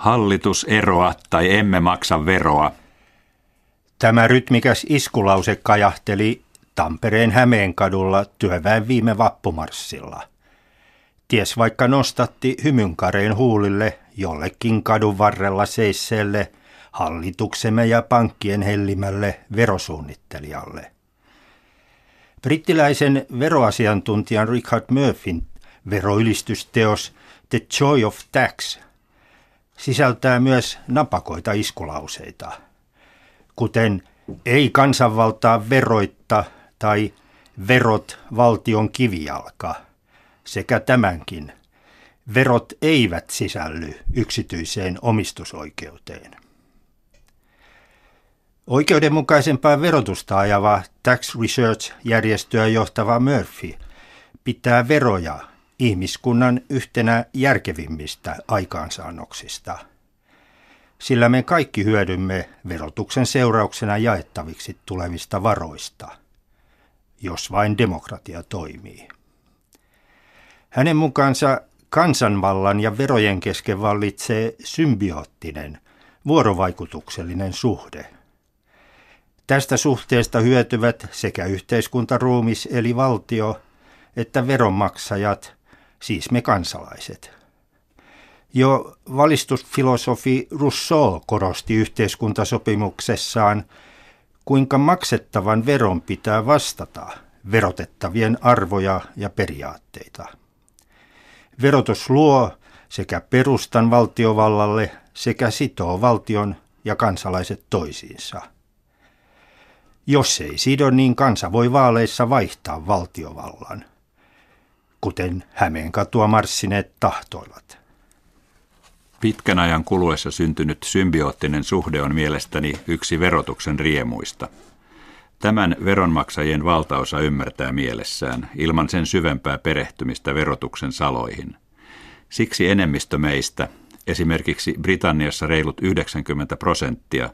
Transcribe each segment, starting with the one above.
Hallitus eroa tai emme maksa veroa. Tämä rytmikäs iskulause kajahteli Tampereen Hämeenkadulla työväen viime vappumarssilla. Ties vaikka nostatti hymynkareen huulille jollekin kadun varrella seisseelle hallituksemme ja pankkien hellimälle verosuunnittelijalle. Brittiläisen veroasiantuntijan Richard Murphyn veroylistysteos The Joy of Tax sisältää myös napakoita iskulauseita, kuten ei kansanvaltaa veroitta tai verot valtion kivijalka sekä tämänkin. Verot eivät sisälly yksityiseen omistusoikeuteen. Oikeudenmukaisempaa verotusta ajava Tax Research-järjestöä johtava Murphy pitää veroja ihmiskunnan yhtenä järkevimmistä aikaansaannoksista. Sillä me kaikki hyödymme verotuksen seurauksena jaettaviksi tulevista varoista, jos vain demokratia toimii. Hänen mukaansa kansanvallan ja verojen kesken vallitsee symbioottinen, vuorovaikutuksellinen suhde – Tästä suhteesta hyötyvät sekä yhteiskuntaruumis eli valtio että veronmaksajat, siis me kansalaiset. Jo valistusfilosofi Rousseau korosti yhteiskuntasopimuksessaan, kuinka maksettavan veron pitää vastata verotettavien arvoja ja periaatteita. Verotus luo sekä perustan valtiovallalle sekä sitoo valtion ja kansalaiset toisiinsa – jos ei sido, niin kansa voi vaaleissa vaihtaa valtiovallan, kuten Hämeenkatua marssineet tahtoivat. Pitkän ajan kuluessa syntynyt symbioottinen suhde on mielestäni yksi verotuksen riemuista. Tämän veronmaksajien valtaosa ymmärtää mielessään ilman sen syvempää perehtymistä verotuksen saloihin. Siksi enemmistö meistä, esimerkiksi Britanniassa reilut 90 prosenttia,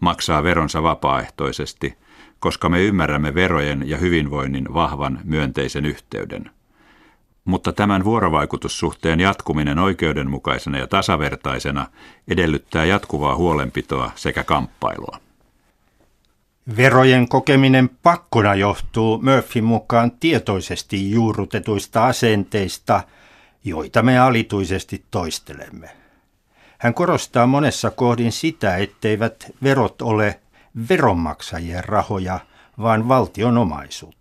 maksaa veronsa vapaaehtoisesti, koska me ymmärrämme verojen ja hyvinvoinnin vahvan myönteisen yhteyden. Mutta tämän vuorovaikutussuhteen jatkuminen oikeudenmukaisena ja tasavertaisena edellyttää jatkuvaa huolenpitoa sekä kamppailua. Verojen kokeminen pakkona johtuu Murphyn mukaan tietoisesti juurrutetuista asenteista, joita me alituisesti toistelemme. Hän korostaa monessa kohdin sitä, etteivät verot ole veronmaksajien rahoja, vaan valtion omaisuutta.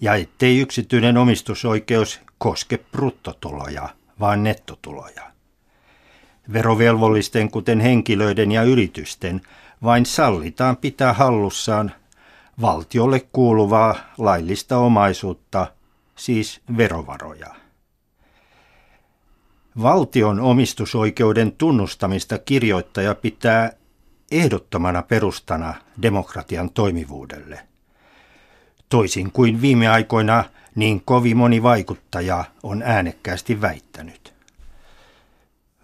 Ja ettei yksityinen omistusoikeus koske bruttotuloja, vaan nettotuloja. Verovelvollisten, kuten henkilöiden ja yritysten, vain sallitaan pitää hallussaan valtiolle kuuluvaa laillista omaisuutta, siis verovaroja. Valtion omistusoikeuden tunnustamista kirjoittaja pitää ehdottomana perustana demokratian toimivuudelle. Toisin kuin viime aikoina niin kovin moni vaikuttaja on äänekkäästi väittänyt.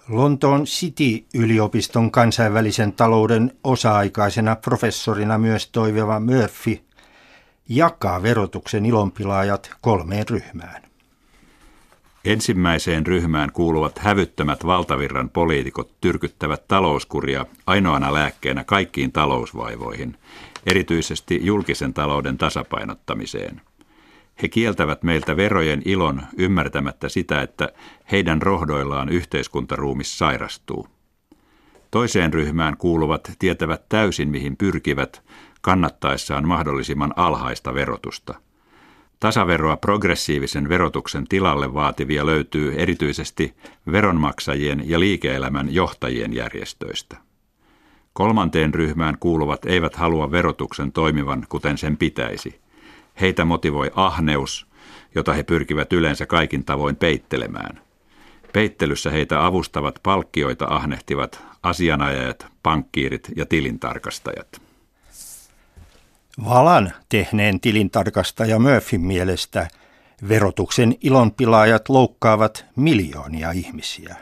Lontoon City-yliopiston kansainvälisen talouden osa-aikaisena professorina myös toivova Murphy jakaa verotuksen ilonpilaajat kolmeen ryhmään. Ensimmäiseen ryhmään kuuluvat hävyttömät valtavirran poliitikot tyrkyttävät talouskuria ainoana lääkkeenä kaikkiin talousvaivoihin, erityisesti julkisen talouden tasapainottamiseen. He kieltävät meiltä verojen ilon ymmärtämättä sitä, että heidän rohdoillaan yhteiskuntaruumis sairastuu. Toiseen ryhmään kuuluvat tietävät täysin mihin pyrkivät kannattaessaan mahdollisimman alhaista verotusta – Tasaveroa progressiivisen verotuksen tilalle vaativia löytyy erityisesti veronmaksajien ja liike-elämän johtajien järjestöistä. Kolmanteen ryhmään kuuluvat eivät halua verotuksen toimivan kuten sen pitäisi. Heitä motivoi ahneus, jota he pyrkivät yleensä kaikin tavoin peittelemään. Peittelyssä heitä avustavat palkkioita ahnehtivat asianajajat, pankkiirit ja tilintarkastajat. Valan tehneen tilintarkastaja Murphyn mielestä verotuksen ilonpilaajat loukkaavat miljoonia ihmisiä.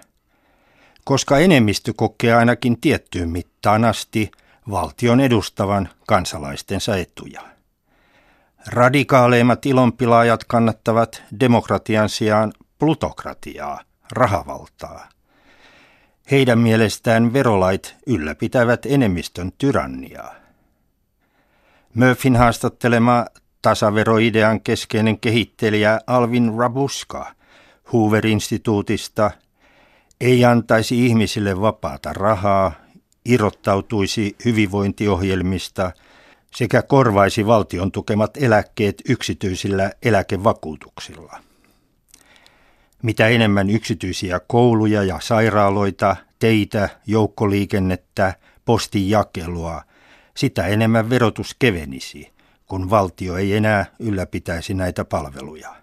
Koska enemmistö kokee ainakin tiettyyn mittaan asti valtion edustavan kansalaistensa etuja. Radikaaleimmat ilonpilaajat kannattavat demokratian sijaan plutokratiaa, rahavaltaa. Heidän mielestään verolait ylläpitävät enemmistön tyranniaa. Murphyn haastattelema tasaveroidean keskeinen kehittelijä Alvin Rabuska Hoover-instituutista ei antaisi ihmisille vapaata rahaa, irrottautuisi hyvinvointiohjelmista sekä korvaisi valtion tukemat eläkkeet yksityisillä eläkevakuutuksilla. Mitä enemmän yksityisiä kouluja ja sairaaloita, teitä, joukkoliikennettä, postinjakelua, sitä enemmän verotus kevenisi, kun valtio ei enää ylläpitäisi näitä palveluja.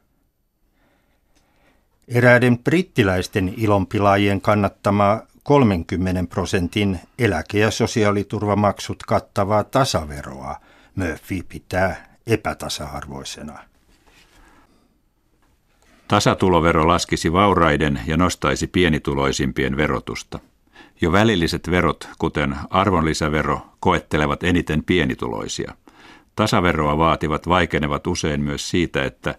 Eräiden brittiläisten ilonpilaajien kannattama 30 prosentin eläke- ja sosiaaliturvamaksut kattavaa tasaveroa Murphy pitää epätasa-arvoisena. Tasatulovero laskisi vauraiden ja nostaisi pienituloisimpien verotusta. Jo välilliset verot, kuten arvonlisävero, koettelevat eniten pienituloisia. Tasaveroa vaativat vaikenevat usein myös siitä, että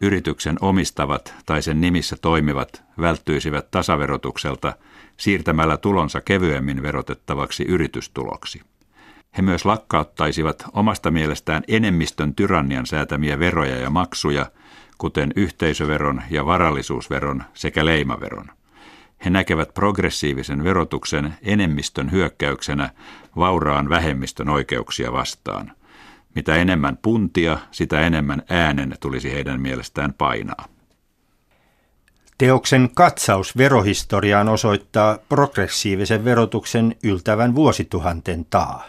yrityksen omistavat tai sen nimissä toimivat välttyisivät tasaverotukselta siirtämällä tulonsa kevyemmin verotettavaksi yritystuloksi. He myös lakkauttaisivat omasta mielestään enemmistön tyrannian säätämiä veroja ja maksuja, kuten yhteisöveron ja varallisuusveron sekä leimaveron. He näkevät progressiivisen verotuksen enemmistön hyökkäyksenä vauraan vähemmistön oikeuksia vastaan – mitä enemmän puntia, sitä enemmän äänen tulisi heidän mielestään painaa. Teoksen katsaus verohistoriaan osoittaa progressiivisen verotuksen yltävän vuosituhanten taa.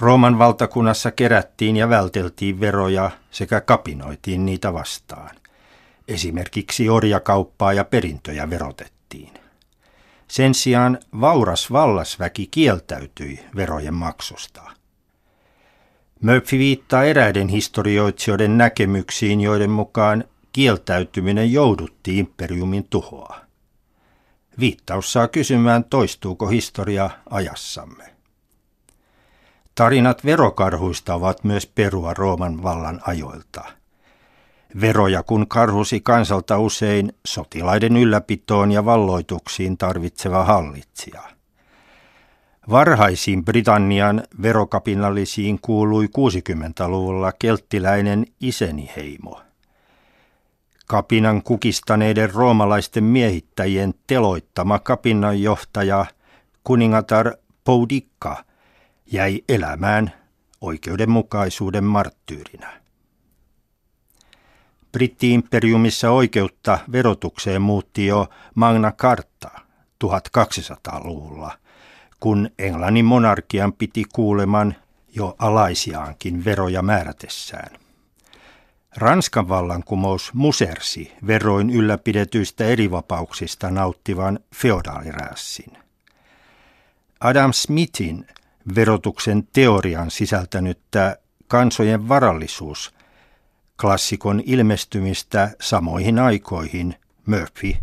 Rooman valtakunnassa kerättiin ja välteltiin veroja sekä kapinoitiin niitä vastaan. Esimerkiksi orjakauppaa ja perintöjä verotettiin. Sen sijaan vauras vallasväki kieltäytyi verojen maksusta. Murphy viittaa eräiden historioitsijoiden näkemyksiin, joiden mukaan kieltäytyminen joudutti imperiumin tuhoa. Viittaus saa kysymään, toistuuko historia ajassamme. Tarinat verokarhuista ovat myös perua Rooman vallan ajoilta. Veroja kun karhusi kansalta usein sotilaiden ylläpitoon ja valloituksiin tarvitseva hallitsija – Varhaisiin Britannian verokapinallisiin kuului 60-luvulla kelttiläinen iseniheimo. Kapinan kukistaneiden roomalaisten miehittäjien teloittama kapinnanjohtaja kuningatar Poudikka jäi elämään oikeudenmukaisuuden marttyyrinä. Britti-imperiumissa oikeutta verotukseen muutti jo Magna Carta 1200-luvulla – kun Englannin monarkian piti kuuleman jo alaisiaankin veroja määrätessään. Ranskan vallankumous musersi veroin ylläpidetyistä erivapauksista nauttivan feodaaliräässin. Adam Smithin verotuksen teorian sisältänyttä kansojen varallisuus klassikon ilmestymistä samoihin aikoihin Murphy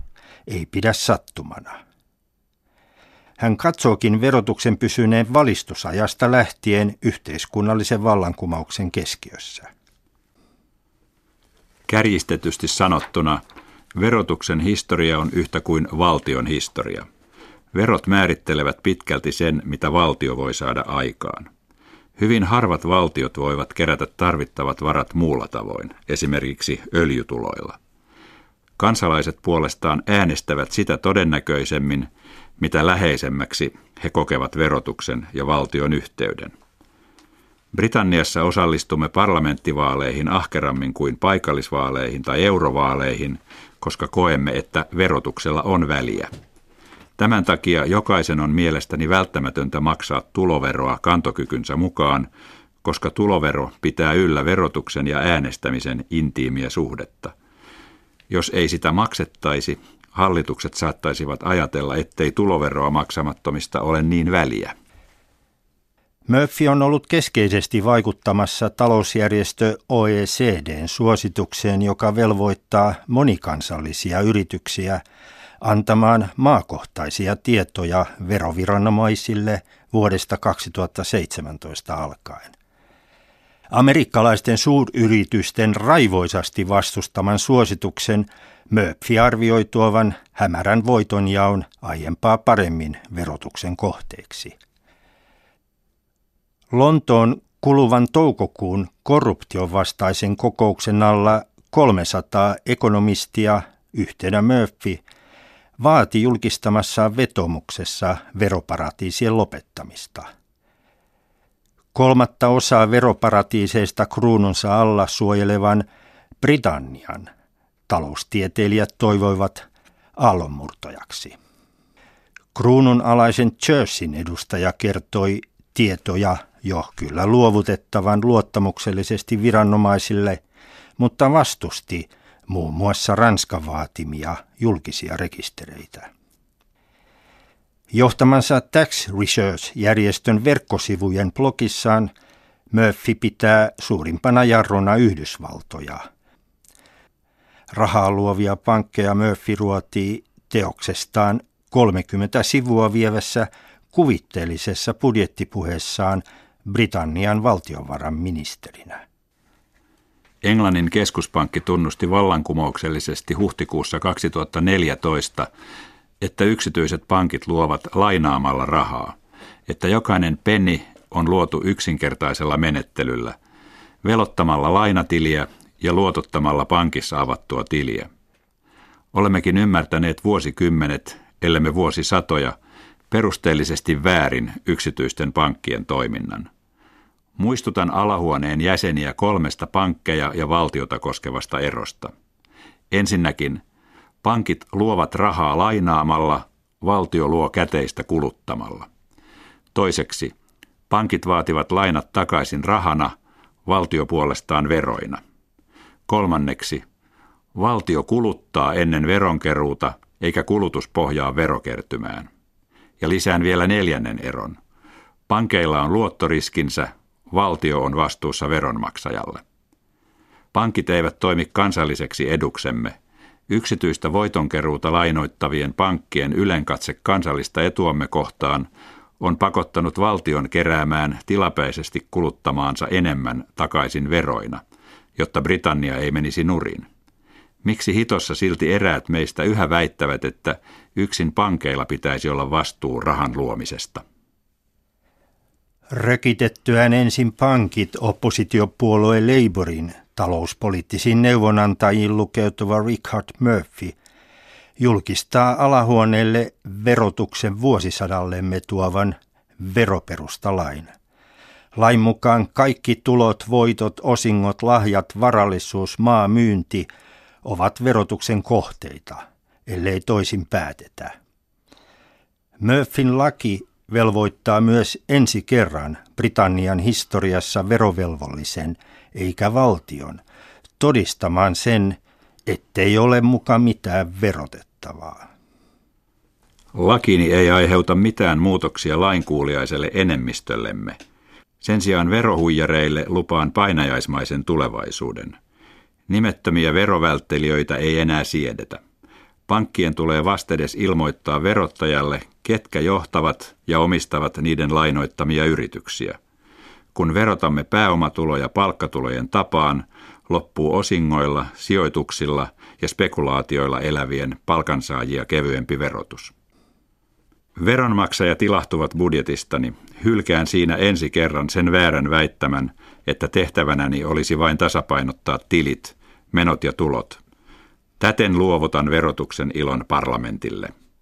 ei pidä sattumana. Hän katsookin verotuksen pysyneen valistusajasta lähtien yhteiskunnallisen vallankumouksen keskiössä. Kärjistetysti sanottuna, verotuksen historia on yhtä kuin valtion historia. Verot määrittelevät pitkälti sen, mitä valtio voi saada aikaan. Hyvin harvat valtiot voivat kerätä tarvittavat varat muulla tavoin, esimerkiksi öljytuloilla. Kansalaiset puolestaan äänestävät sitä todennäköisemmin, mitä läheisemmäksi he kokevat verotuksen ja valtion yhteyden. Britanniassa osallistumme parlamenttivaaleihin ahkerammin kuin paikallisvaaleihin tai eurovaaleihin, koska koemme, että verotuksella on väliä. Tämän takia jokaisen on mielestäni välttämätöntä maksaa tuloveroa kantokykynsä mukaan, koska tulovero pitää yllä verotuksen ja äänestämisen intiimiä suhdetta. Jos ei sitä maksettaisi, hallitukset saattaisivat ajatella, ettei tuloveroa maksamattomista ole niin väliä. Murphy on ollut keskeisesti vaikuttamassa talousjärjestö OECDn suositukseen, joka velvoittaa monikansallisia yrityksiä antamaan maakohtaisia tietoja veroviranomaisille vuodesta 2017 alkaen. Amerikkalaisten suuryritysten raivoisasti vastustaman suosituksen Murphy arvioi tuovan hämärän voitonjaon aiempaa paremmin verotuksen kohteeksi. Lontoon kuluvan toukokuun korruption vastaisen kokouksen alla 300 ekonomistia yhtenä Murphy vaati julkistamassaan vetomuksessa veroparatiisien lopettamista. Kolmatta osaa veroparatiiseista kruununsa alla suojelevan Britannian taloustieteilijät toivoivat aallonmurtojaksi. Kruunun alaisen Churchin edustaja kertoi tietoja jo kyllä luovutettavan luottamuksellisesti viranomaisille, mutta vastusti muun muassa Ranskan vaatimia julkisia rekistereitä. Johtamansa Tax Research-järjestön verkkosivujen blogissaan Murphy pitää suurimpana jarrona Yhdysvaltoja. Rahaa luovia pankkeja Murphy ruotii teoksestaan 30 sivua vievässä kuvitteellisessa budjettipuheessaan Britannian valtiovarainministerinä. Englannin keskuspankki tunnusti vallankumouksellisesti huhtikuussa 2014, että yksityiset pankit luovat lainaamalla rahaa, että jokainen penni on luotu yksinkertaisella menettelyllä, velottamalla lainatiliä ja luotottamalla pankissa avattua tiliä. Olemmekin ymmärtäneet vuosikymmenet, ellemme vuosisatoja, perusteellisesti väärin yksityisten pankkien toiminnan. Muistutan alahuoneen jäseniä kolmesta pankkeja ja valtiota koskevasta erosta. Ensinnäkin, pankit luovat rahaa lainaamalla, valtio luo käteistä kuluttamalla. Toiseksi, pankit vaativat lainat takaisin rahana, valtio puolestaan veroina. Kolmanneksi, valtio kuluttaa ennen veronkeruuta eikä kulutus pohjaa verokertymään. Ja lisään vielä neljännen eron. Pankeilla on luottoriskinsä, valtio on vastuussa veronmaksajalle. Pankit eivät toimi kansalliseksi eduksemme. Yksityistä voitonkeruuta lainoittavien pankkien ylenkatse kansallista etuamme kohtaan on pakottanut valtion keräämään tilapäisesti kuluttamaansa enemmän takaisin veroina, jotta Britannia ei menisi nurin. Miksi hitossa silti eräät meistä yhä väittävät, että yksin pankeilla pitäisi olla vastuu rahan luomisesta? Rökitettyään ensin pankit oppositiopuolue Labourin talouspoliittisiin neuvonantajiin lukeutuva Richard Murphy julkistaa alahuoneelle verotuksen vuosisadallemme tuovan veroperustalain. Lain mukaan kaikki tulot, voitot, osingot, lahjat, varallisuus, maa, myynti ovat verotuksen kohteita, ellei toisin päätetä. Murphyn laki velvoittaa myös ensi kerran Britannian historiassa verovelvollisen, eikä valtion, todistamaan sen, ettei ole muka mitään verotettavaa. Lakini ei aiheuta mitään muutoksia lainkuuliaiselle enemmistöllemme. Sen sijaan verohuijareille lupaan painajaismaisen tulevaisuuden. Nimettömiä verovälttelijöitä ei enää siedetä. Pankkien tulee vastedes ilmoittaa verottajalle, ketkä johtavat ja omistavat niiden lainoittamia yrityksiä. Kun verotamme pääomatuloja palkkatulojen tapaan, loppuu osingoilla, sijoituksilla ja spekulaatioilla elävien palkansaajia kevyempi verotus. Veronmaksajat ilahtuvat budjetistani. Hylkään siinä ensi kerran sen väärän väittämän, että tehtävänäni olisi vain tasapainottaa tilit, menot ja tulot. Täten luovutan verotuksen ilon parlamentille.